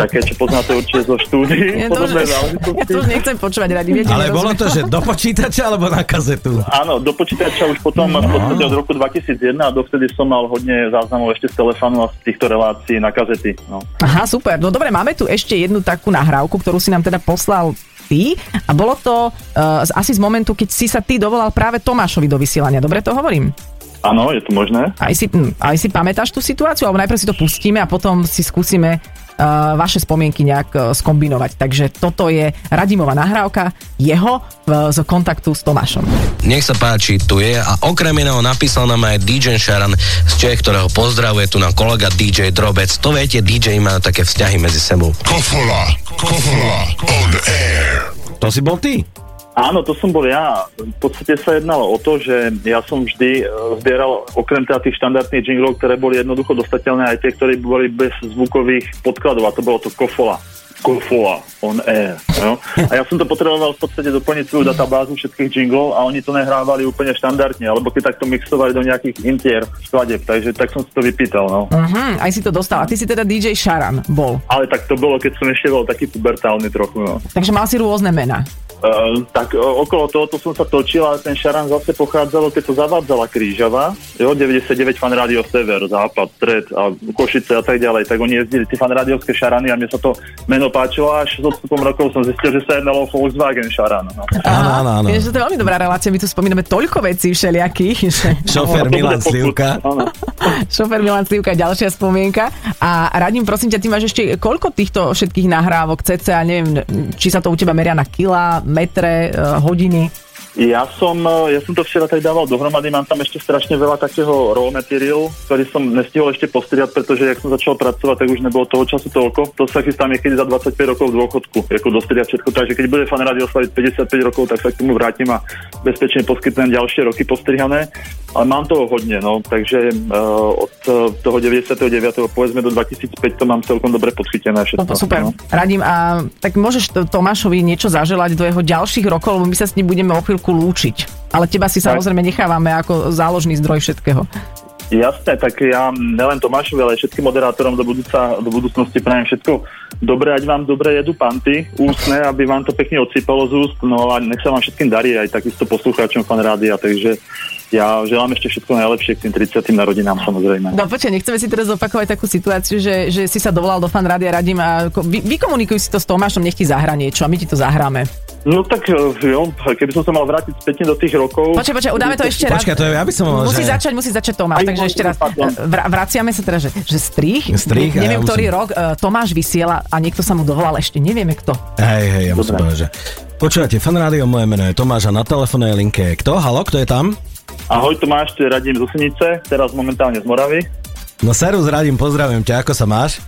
také, čo poznáte určite zo štúdií, Ja to, ja to už nechcem počúvať, Radím. viete, Ale bolo to, že do počítača alebo na kazetu? Áno, do počítača už potom v podstate od roku 2001 a dovtedy som mal hodne záznamov ešte z telefónu a z týchto relácií na kazety. No. Aha, super. No dobre, máme tu ešte jednu takú nahrávku, ktorú si nám teda poslal ty a bolo to uh, asi z momentu, keď si sa ty dovolal práve Tomášovi do vysielania. Dobre to hovorím? Áno, je to možné. Aj si, hm, aj si pamätáš tú situáciu? Alebo najprv si to pustíme a potom si skúsime uh, vaše spomienky nejak uh, skombinovať. Takže toto je Radimová nahrávka jeho uh, z kontaktu s Tomášom. Nech sa páči, tu je a okrem iného napísal nám aj DJ Sharan z Čech, ktorého pozdravuje tu na kolega DJ Drobec. To viete, DJ majú také vzťahy medzi sebou. Kofola, kofola, on air. To si bol ty? Áno, to som bol ja. V podstate sa jednalo o to, že ja som vždy e, zbieral okrem teda tých štandardných jinglov, ktoré boli jednoducho dostateľné, aj tie, ktoré boli bez zvukových podkladov a to bolo to Kofola. Kofola on air. Jo? A ja som to potreboval v podstate doplniť svoju databázu všetkých jinglov a oni to nehrávali úplne štandardne, alebo keď takto mixovali do nejakých intier skladeb, takže tak som si to vypýtal. No. Uh-huh, aj si to dostal. A ty si teda DJ Sharan bol. Ale tak to bolo, keď som ešte bol taký pubertálny trochu. No. Takže mal si rôzne mená. Uh, tak uh, okolo tohoto som sa točil, ale ten šaran zase pochádzalo, keď to zavádzala Krížava, jo, 99 fan rádio Sever, Západ, Stred a Košice a tak ďalej, tak oni jezdili tie fan rádiovské šarany a mne sa to meno páčilo až s odstupom rokov som zistil, že sa jednalo o Volkswagen šaran. No. Áno, áno, áno. Vieš, že to je veľmi dobrá relácia, my tu spomíname toľko vecí všelijakých. Že... Šofér bude Milan. Slivka. Šofer Milan Slivka, ďalšia spomienka. A radím, prosím ťa, ty máš ešte koľko týchto všetkých nahrávok, cca, neviem, či sa to u teba meria na kila, metre, eh, hodiny? Ja som, eh, ja som to včera tak dával dohromady, mám tam ešte strašne veľa takého raw material, ktorý som nestihol ešte postriať, pretože jak som začal pracovať, tak už nebolo toho času toľko. To sa chystám niekedy za 25 rokov v dôchodku, ako dostriať všetko. Takže keď bude fan rádio slaviť 55 rokov, tak sa k tomu vrátim a bezpečne poskytnem ďalšie roky postrihané. Ale mám toho hodne, no, takže uh, od uh, toho 99. povedzme do 2005 to mám celkom dobre podchytené všetko. No, super, No. radím. A tak môžeš Tomášovi niečo zaželať do jeho ďalších rokov, lebo my sa s ním budeme o chvíľku lúčiť. Ale teba si Tak. samozrejme nechávame ako záložný zdroj všetkého. Jasné, tak ja nelen Tomášovi, ale všetkým moderátorom do, budúca, do budúcnosti prajem všetko dobré, ať vám dobre jedú panty ústne, aby vám to pekne odsypalo z úst, no a nech sa vám všetkým darí, aj takisto poslucháčom fan rádia, takže ja želám ešte všetko najlepšie k tým 30. narodinám samozrejme. No počkaj, nechceme si teraz opakovať takú situáciu, že, že si sa dovolal do fan rádia, radím a vy, vykomunikuj si to s Tomášom, nech ti zahra niečo a my ti to zahráme. No tak eh, jo, keby som sa mal vrátiť spätne do tých rokov... Počkaj, počkaj, udáme to ešte raz. Počkaj, to je, ja by som mal, Musí že... začať, musí začať Tomáš, Aj, takže ešte raz. pardon. Vra, vraciame sa teda, že, že strich, Strich neviem, ja ktorý musím- rok, e, Tomáš vysiela a niekto sa mu dovolal, ešte nevieme kto. Hej, hej, ja musím povedať, že... Počúvate, fan rádio, moje meno je Tomáš a na telefónnej linke je kto? Halo, kto je tam? Ahoj Tomáš, tu je Radim z Osenice, teraz momentálne z Moravy. No serus, radím, pozdravujem ťa, ako sa máš?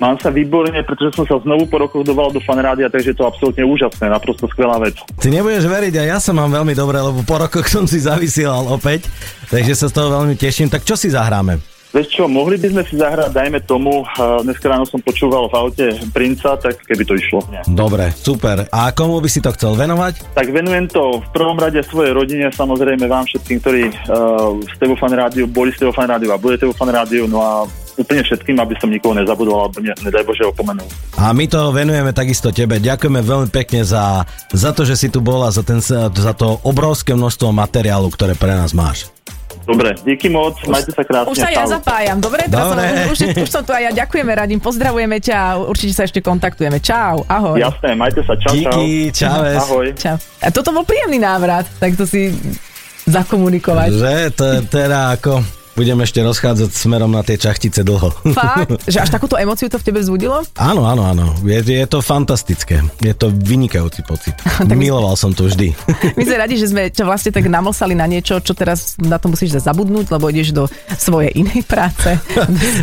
Mám sa výborne, pretože som sa znovu po rokoch doval do fanrádia, takže je to absolútne úžasné, naprosto skvelá vec. Ty nebudeš veriť, a ja sa mám veľmi dobre, lebo po rokoch som si zavysielal opäť, takže sa z toho veľmi teším. Tak čo si zahráme? Vieš čo, mohli by sme si zahrať, dajme tomu, dneska ráno som počúval v aute Princa, tak keby to išlo. Dobre, super. A komu by si to chcel venovať? Tak venujem to v prvom rade svojej rodine, samozrejme vám všetkým, ktorí uh, z TV Fan Rádiu, boli z TV Fan Rádiu a bude TV Fan Rádiu, no a úplne všetkým, aby som nikoho nezabudol alebo ne, nedaj Bože opomenul. A my to venujeme takisto tebe. Ďakujeme veľmi pekne za, za to, že si tu bol a za, ten, za to obrovské množstvo materiálu, ktoré pre nás máš. Dobre, díky moc, majte sa krásne. Už sa ja zapájam, dobre? Dobre. Som, už, už som tu a ja ďakujeme, radím, pozdravujeme ťa a určite sa ešte kontaktujeme. Čau, ahoj. Jasné, majte sa, čau, čau. Díky. Ahoj. Čau. A toto bol príjemný návrat, tak to si zakomunikovať. Že to je teda ako... Budem ešte rozchádzať smerom na tie čachtice dlho. Fakt? Že až takúto emociu to v tebe vzbudilo? Áno, áno, áno. Je, je to fantastické. Je to vynikajúci pocit. Miloval som to vždy. My sme radi, že sme ťa vlastne tak namlsali na niečo, čo teraz na to musíš zabudnúť, lebo ideš do svojej inej práce.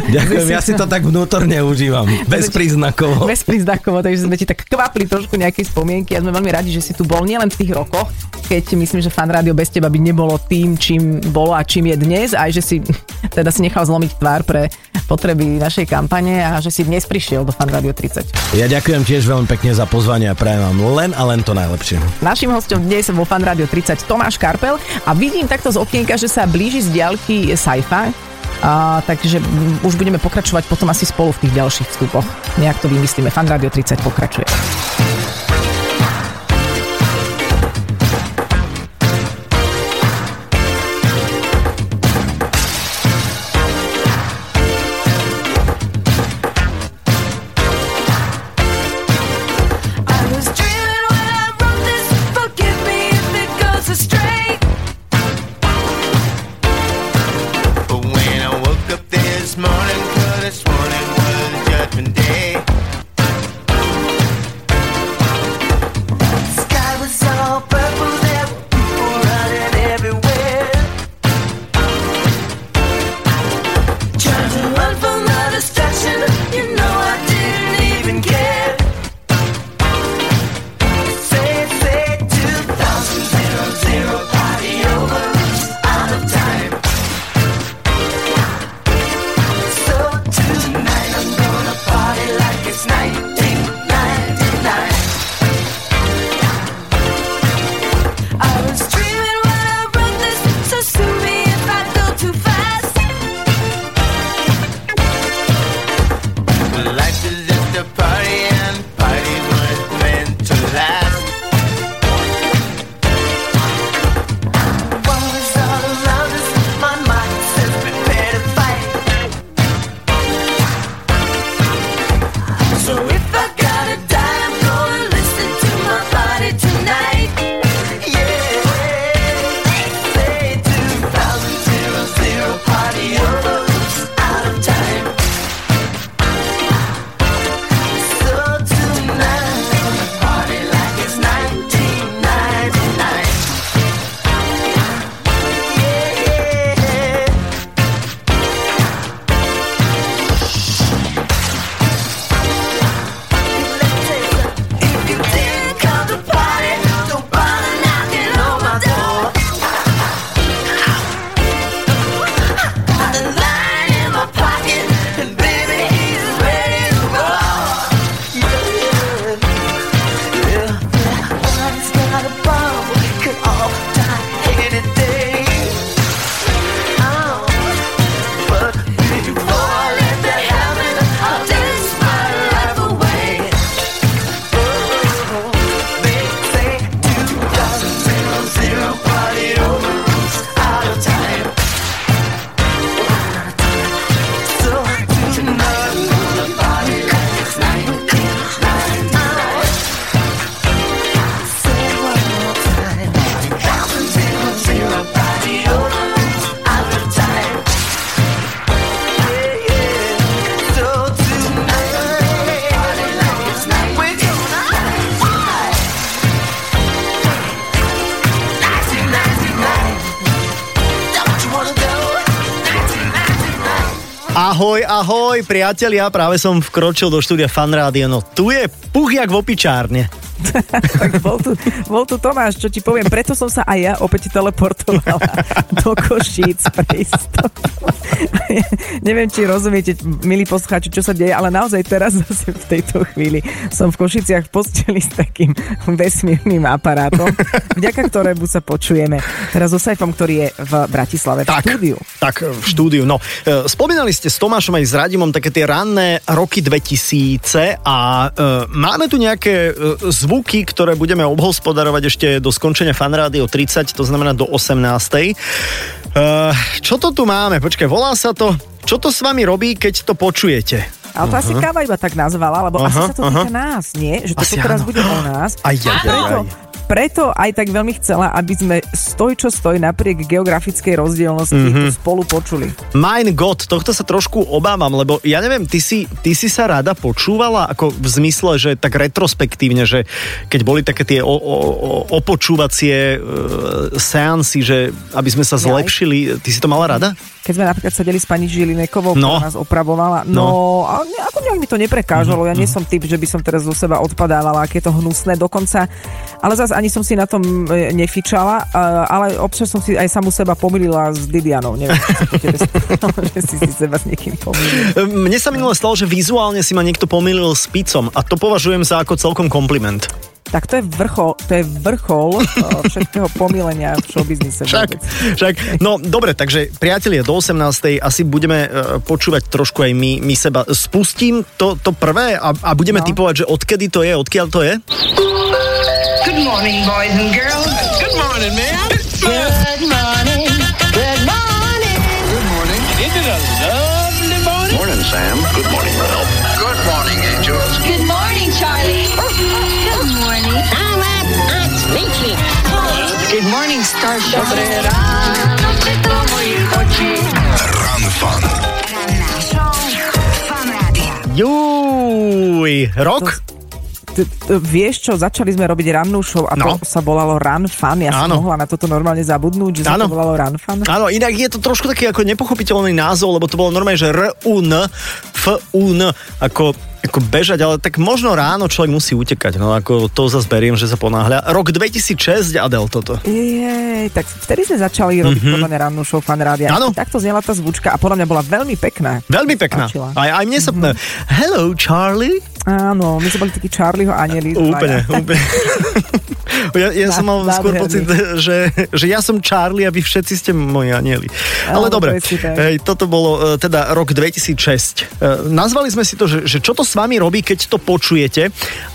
Ďakujem, ja si to tak vnútorne užívam. Bez príznakov. Bez príznakovo, takže sme ti tak kvapli trošku nejaké spomienky a sme veľmi radi, že si tu bol nielen v tých rokoch, keď myslím, že fan rádio bez teba by nebolo tým, čím bolo a čím je dnes, aj že si teda si nechal zlomiť tvár pre potreby našej kampane a že si dnes prišiel do fan rádio 30. Ja ďakujem tiež veľmi pekne za pozvanie a prajem vám len a len to najlepšie. Našim hostom dnes vo Fan Radio 30 Tomáš Karpel a vidím takto z okienka, že sa blíži z diaľky sci-fi. A, takže už budeme pokračovať potom asi spolu v tých ďalších vstupoch. Nejak to vymyslíme. Fan Radio 30 pokračuje. Ahoj, ahoj, priatelia, práve som vkročil do štúdia Fanrádia, no tu je puch jak v opičárne. Tak bol tu, bol tu Tomáš, čo ti poviem, preto som sa aj ja opäť teleportovala do Košíc istotu. Neviem, či rozumiete, milí poslucháči, čo sa deje, ale naozaj teraz zase v tejto chvíli som v Košiciach v posteli s takým vesmírnym aparátom, vďaka ktorému sa počujeme teraz so Saifom, ktorý je v Bratislave v Tak. štúdiu. Tak, v štúdiu. No, e, spomínali ste s Tomášom aj s Radimom také tie ranné roky 2000 a e, máme tu nejaké e, zvuky, ktoré budeme obhospodarovať ešte do skončenia fanrády o 30, to znamená do 18. E, čo to tu máme? Počkaj, volá sa to... Čo to s vami robí, keď to počujete? Ale to asi Aha. káva iba tak nazvala, lebo Aha, asi sa to týka aha. nás, nie? Že to teraz bude o nás. Aj, aj, aj, aj. preto aj tak veľmi chcela, aby sme stoj čo stoj napriek geografickej rozdielnosti Mhm. mm-hmm. spolu počuli. Mein God, tohto sa trošku obávam, lebo ja neviem, ty si, ty si sa rada počúvala, ako v zmysle, že tak retrospektívne, že keď boli také tie o, o, o, opočúvacie e, seansy, že aby sme sa zlepšili, ty si to mala rada? Keď sme napríklad sedeli s pani Žilinekovou, No. ktorá nás opravovala, no, No. a ne, ako nejak mi to neprekážalo, ja nie som typ, že by som teraz zo seba odpadávala, aké je to hnusné dokonca, ale zase ani som si na tom e, nefičala, e, ale občas som si aj samu seba pomýlila s Didianou, neviem, že si si seba s niekým pomýlila. E, Mne sa minule stalo, že vizuálne si ma niekto pomýlil s picom a to považujem za ako celkom kompliment. Tak to je vrchol, to je vrchol všetkého pomýlenia v showbiznise. Však, však, no dobre, takže priatelia, do 18. asi budeme počúvať trošku aj my, my seba. Spustím to, to prvé a, a budeme No. typovať, že odkedy to je, odkiaľ to je? Good morning, boys and girls. Good morning, man. Good morning. Good morning. Good morning. Isn't it a lovely morning? Morning, Sam. Good morning, Ralph. Good morning, Angels. Good morning, Charlie. Good morning. That's Mickey. Good morning, Starship. Dobré ráno, všetko moji oči. Run Fun. Vieš čo, začali sme robiť rannú show a No. to sa volalo Run Fun. Ja som Áno. mohla na toto normálne zabudnúť, že sa to volalo Run Fun. Áno, inak je to trošku taký ako nepochopiteľný názov, lebo to bolo normálne, že R-U-N, F-U-N, ako, ako bežať, ale tak možno ráno človek musí utekať, no ako to zase beriem, že sa ponáhľa. Rok 2006, Adel, toto. Jej, tak vtedy sme začali robiť Mhm. podľa mňa rannú show Fan Rádia. Áno. Takto znela tá zvučka a podľa mňa bola veľmi pekná. Veľmi pekná. Páčila. Aj, aj mne sa... Hello, Charlie. Áno, my sme boli takí Charlieho anieli. Úplne, úplne. Ja, ja som mal skôr pocit, že, že ja som Charlie a vy všetci ste moji anieli. Ale Áno, dobre, hej, toto bolo e, teda rok 2006. E, Nazvali sme si to, že, že čo to s vami robí, keď to počujete,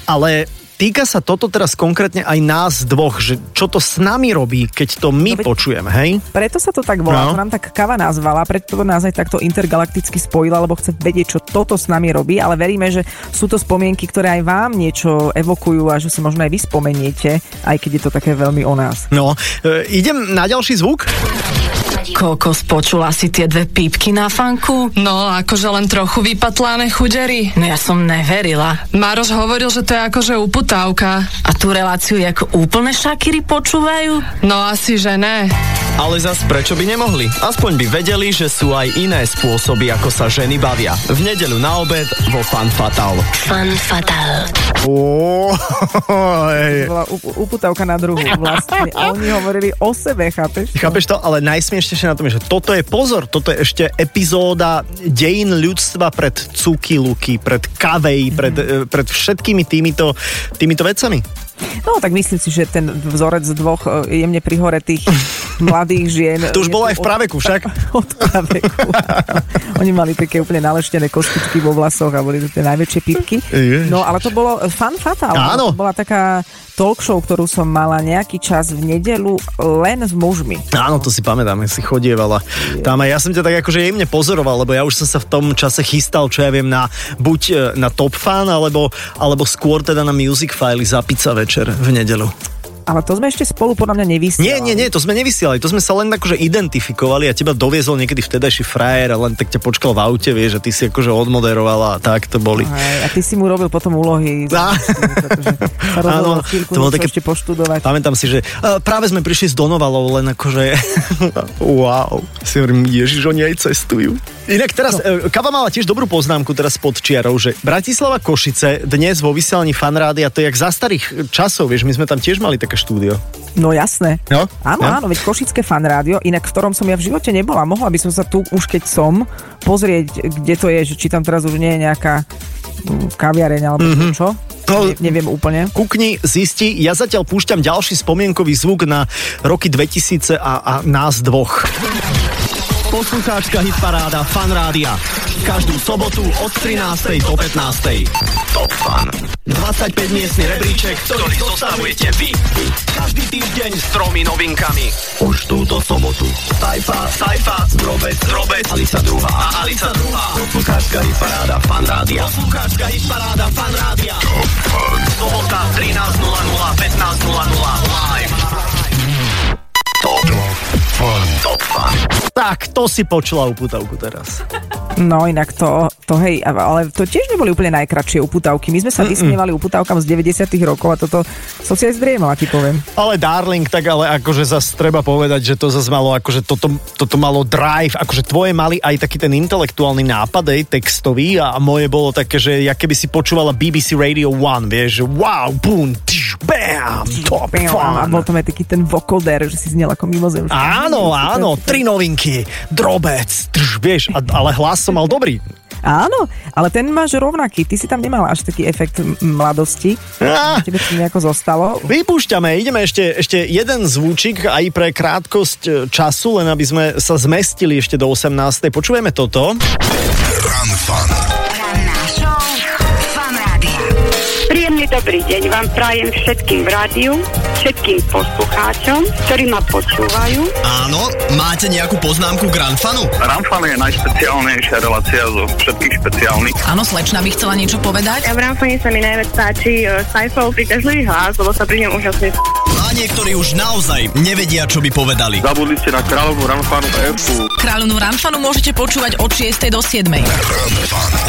ale týka sa toto teraz konkrétne aj nás dvoch, že čo to s nami robí, keď to my No počujeme, hej? Preto sa to tak volá, No. to nám tak Kava nazvala, preto to nás aj takto intergalakticky spojila, lebo chce vedieť, čo toto s nami robí, ale veríme, že sú to spomienky, ktoré aj vám niečo evokujú a že si možno aj vy spomeniete, aj keď je to také veľmi o nás. No, e, idem na ďalší zvuk. Kokos, počula si tie dve pípky na fanku? No, akože len trochu vypatlané chudery. No ja som neverila. Maroš hovoril, že to je akože uputávka. A tú reláciu ako úplne šakiry počúvajú? No asi, že ne. Ale zas prečo by nemohli? Aspoň by vedeli, že sú aj iné spôsoby, ako sa ženy bavia. V nedeľu na obed vo Fan Fatal. Fan fatal. Bola up- uputavka na druhu vlastne. A oni hovorili o sebe, chápeš? Chápeš to? Ale najsmiešnejšie na tom je, že toto je pozor, toto je ešte epizóda dejín ľudstva pred Cuky Luky, pred Kavej, pred, Mhm. mm. pred všetkými týmito, týmito vecami. No tak myslím si, že ten vzorec dvoch e, jemne prihoretých mladých žien... To už je bolo aj v praveku však. Od praveku. Oni mali také úplne naleštené kostičky vo vlasoch a boli to tie najväčšie pipky. No ale to bolo fan fatal. Áno. To bola taká talk show, ktorú som mala nejaký čas v nedelu len s mužmi. Áno, to si pamätám, ja si chodievala. Tam aj ja som ťa tak akože jemne pozoroval, lebo ja už som sa v tom čase chystal, čo ja viem, na buď e, na Top Fan, alebo, alebo skôr teda na Music File za pizza večer v nedelu. Ale to sme ešte spolu podľa mňa nevysielali. Nie, nie, nie, to sme nevysielali, to sme sa len akože identifikovali a teba doviezol niekedy vtedajší frajer a len tak ťa počkal v aute, vieš, a ty si akože odmoderovala a tak to boli. Hej, a ty si mu robil potom úlohy. Á. Áno, chvíľku to bolo také- ešte poštudovať. Pamätám si, že uh, práve sme prišli s Donovalou, len akože wow, si hovorím, ježiš, oni aj cestujú. Inak teraz, no. Kava mala tiež dobrú poznámku teraz pod čiarou, že Bratislava Košice dnes vo vysielaní fanrády a to je jak za starých časov, vieš, my sme tam tiež mali také štúdio. No jasné. No? Áno, No? áno, veď Košické fan rádio, inak v ktorom som ja v živote nebola. Mohla by som sa tu už keď som pozrieť, kde to je, že či tam teraz už nie je nejaká mm, kaviareň alebo mm-hmm. čo. No, ne, neviem úplne. Kukni, zisti, ja zatiaľ púšťam ďalší spomienkový zvuk na roky 2000 a, a nás dvoch. Poslucháčska hitparáda Fan Rádia. Každú sobotu od 13. do 15. Top Fan. 25 miestny rebríček, ktorý zostavujete vy. Každý týždeň s tromi novinkami. Už túto sobotu. Saifa, Saifa, Drobec, Drobec, Alisa druhá a Alisa druhá. Poslucháčska hitparáda Fan Rádia. Poslucháčka hitparáda Fan Rádia. Top Fan. Sobota 13.00, 15.00 live. Top. Tak, to si počula uputavku teraz. No inak to, to hej, ale to tiež neboli úplne najkračšie uputavky. My sme sa vysmievali uputavkám z 90 rokov a toto som si aj zdriemala, ti poviem. Ale Darling, tak ale akože zase treba povedať, že to zase malo, akože toto, toto malo drive, akože tvoje mali aj taký ten intelektuálny nápad, aj textový a moje bolo také, že ja keby si počúvala BBC Radio 1, vieš, že wow, boom, tš, bam, top A fun. bol tam aj taký ten vocoder, že si znel ako mimozemšťan. Áno, áno, tri novinky, drobec, trž, vieš, a, ale hlas som mal dobrý. Áno, ale ten máš rovnaký. Ty si tam nemal až taký efekt mladosti. Á. Tebe to nejako zostalo. Vypúšťame, ideme ešte, ešte jeden zvúčik aj pre krátkosť e, času, len aby sme sa zmestili ešte do 18. Počujeme toto. Ranná dobrý deň vám prajem všetkým v rádiu, všetkým poslucháčom, ktorí ma počúvajú. Áno, máte nejakú poznámku k Ranfanu? Ramfan je najšpeciálnejšia relácia zo všetkých špeciálnych. Áno, slečna by chcela niečo povedať. Ja v Ramfane sa mi najviac páči Saifov príťažlivý hlas, lebo sa pri ňom úžasne A niektorí už naozaj nevedia, čo by povedali. Zabudli ste na kráľovnú Ramfanu Efu. Kráľovnú Ranfanu môžete počúvať od 6. do 7.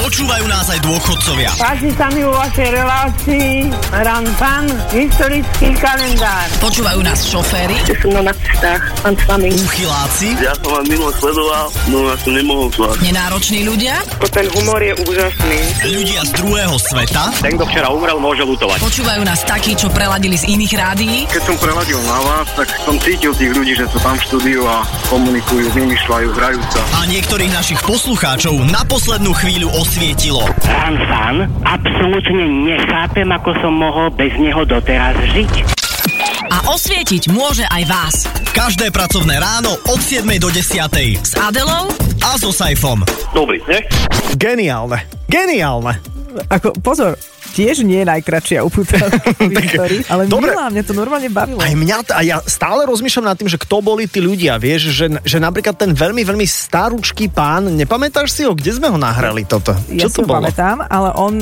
Počúvajú nás aj dôchodcovia. Páči sa mi vo vašej relácii Ramfan, historický kalendár. Počúvajú nás šoféry. Ja som na cestách, pán s vami. Uchyláci. Ja som vás mimo sledoval, no ja som nemohol zvládť. Nenároční ľudia. Ten humor je úžasný. Ľudia z druhého sveta. Ten, kto včera umrel, môže lutovať. Počúvajú nás takí, čo preladili z iných rádií. Keď som preladil na vás, tak som cítil tých ľudí, že sú tam v štúdiu a komunikujú, vymýšľajú, hrajú sa. A niektorých našich poslucháčov na poslednú chvíľu osvietilo. Ranfan absolútne nechápem, ako som mohol bez neho doteraz žiť. A osvietiť môže aj vás. Každé pracovné ráno od 7 do 10. S Adelou A so Saifom. Dobrý, ne? Geniálne, geniálne. Ako, pozor, tiež nie je najkračšia uputavka v histórii, ale dobre. milá, mňa to normálne bavilo. Aj mňa, a ja stále rozmýšľam nad tým, že kto boli tí ľudia, vieš, že, že napríklad ten veľmi, veľmi starúčký pán, nepamätáš si ho, kde sme ho nahrali toto? Ja Čo to si ho bolo? pamätám, ale on,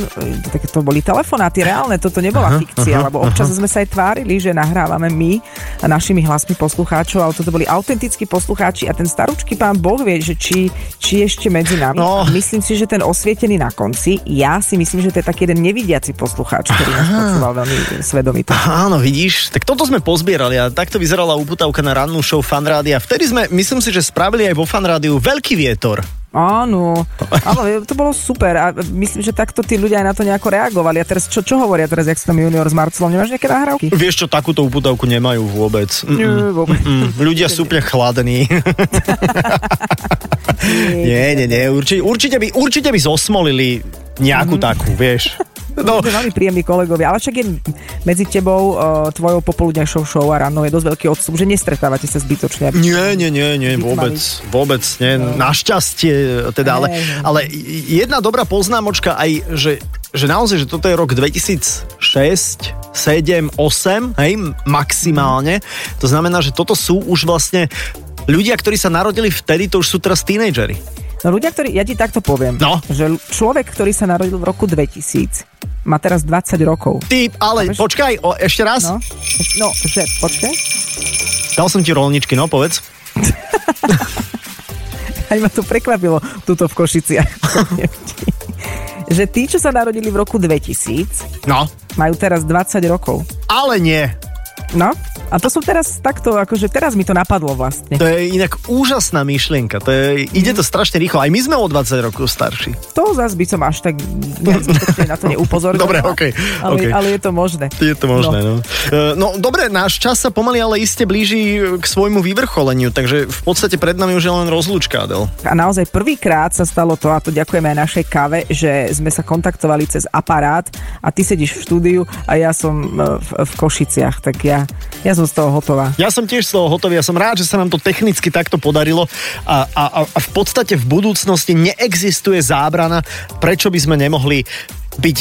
tak to boli telefonáty reálne, toto nebola Aha, fikcia, aha, lebo občas aha. sme sa aj tvárili, že nahrávame my a našimi hlasmi poslucháčov, ale toto boli autentickí poslucháči a ten starúčky pán Boh vie, že či, či ešte medzi nami. No. Myslím si, že ten osvietený na konci, ja si myslím, že to je taký jeden nevidiaci poslucháč, ktorý nás počúval veľmi svedomito. Áno, vidíš, tak toto sme pozbierali a takto vyzerala uputavka na rannú show Fanrádia. Vtedy sme, myslím si, že spravili aj vo Fanrádiu veľký vietor. Áno, áno, to bolo super a myslím, že takto tí ľudia aj na to nejako reagovali. A teraz čo, čo hovoria teraz, jak tam junior s Marcelom? Nemáš nejaké nahrávky? Vieš čo, takúto uputavku nemajú vôbec. Nie, vôbec. Mm-mm. Ľudia sú úplne chladní. nie, nie, nie, určite, určite, by, určite by zosmolili nejakú takú, vieš. No. Veľmi príjemní kolegovia, ale však je medzi tebou, uh, tvojou popoludňajšou show a ráno je dosť veľký odstup, že nestretávate sa zbytočne. Nie, nie, nie, nie, vôbec, vôbec nie. Našťastie, teda, ale, ale jedna dobrá poznámočka aj, že, že naozaj, že toto je rok 2006, 7, 8, hej, maximálne. To znamená, že toto sú už vlastne ľudia, ktorí sa narodili vtedy, to už sú teraz tínejdžeri. No ľudia, ktorí, ja ti takto poviem, no. že človek, ktorý sa narodil v roku 2000, má teraz 20 rokov. Ty, ale Chápeš? počkaj, o, ešte raz. No, no že, počkaj. Dal som ti rolničky, no povedz. Aj ma to prekvapilo, tuto v Košiciach. že tí, čo sa narodili v roku 2000, no. majú teraz 20 rokov. Ale nie. No, A to som teraz takto, akože teraz mi to napadlo vlastne. To je inak úžasná myšlienka. To je, ide to strašne rýchlo. Aj my sme o 20 rokov starší. To zase by som až tak na to neupozornil. Dobre, okej, Ale, okej. ale je to možné. Je to možné, no. No. no dobre, náš čas sa pomaly ale iste blíži k svojmu vyvrcholeniu, takže v podstate pred nami už je len rozlúčka, Adel. A naozaj prvýkrát sa stalo to, a to ďakujeme aj našej kave, že sme sa kontaktovali cez aparát a ty sedíš v štúdiu a ja som e, v, v Košiciach, tak ja, ja som z toho hotová. Ja som tiež z toho hotový, ja som rád, že sa nám to technicky takto podarilo a, a, a- v podstate v budúcnosti neexistuje zábrana, prečo by sme nemohli byť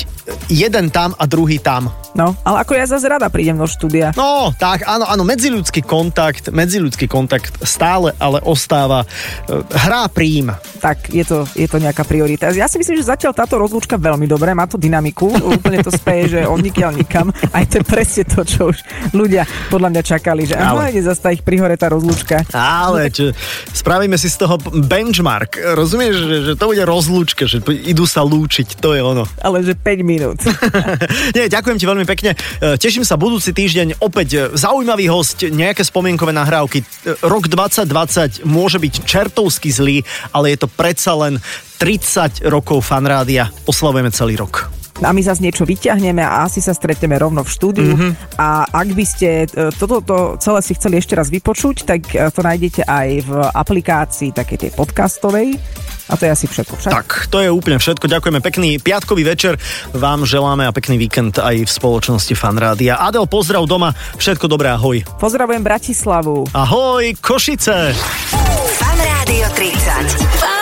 jeden tam a druhý tam. No, ale ako ja zase rada prídem do štúdia. No, tak, áno, áno, medziľudský kontakt, medziľudský kontakt stále ale ostáva e, hrá príjm. Tak je to, je to nejaká priorita. Ja si myslím, že zatiaľ táto rozlúčka veľmi dobre, má to dynamiku, úplne to speje, že od nikiaľ nikam. Aj to je presne to, čo už ľudia podľa mňa čakali, že Ale- aha, ide zase tá ich prihore tá rozlúčka. Ale čo, spravíme si z toho benchmark. Rozumieš, že, že to bude rozlúčka, že idú sa lúčiť, to je ono. Ale že 5 minút. Nie, ďakujem ti veľmi pekne. E, Teším sa budúci týždeň opäť e, zaujímavý host, nejaké spomienkové nahrávky. E, Rok 2020 môže byť čertovsky zlý, ale je to predsa len 30 rokov fanrádia. Oslavujeme celý rok. A my zase niečo vyťahneme a asi sa stretneme rovno v štúdiu. Mhm. Mm-hmm. A ak by ste e, toto to celé si chceli ešte raz vypočuť, tak e, to nájdete aj v aplikácii takej tej podcastovej. A to je asi všetko. Však? Tak, to je úplne všetko. Ďakujeme pekný piatkový večer. Vám želáme a pekný víkend aj v spoločnosti Fanrádia. Adel, pozdrav doma. Všetko dobré, ahoj. Pozdravujem Bratislavu. Ahoj, Košice. Fan Rádio 30.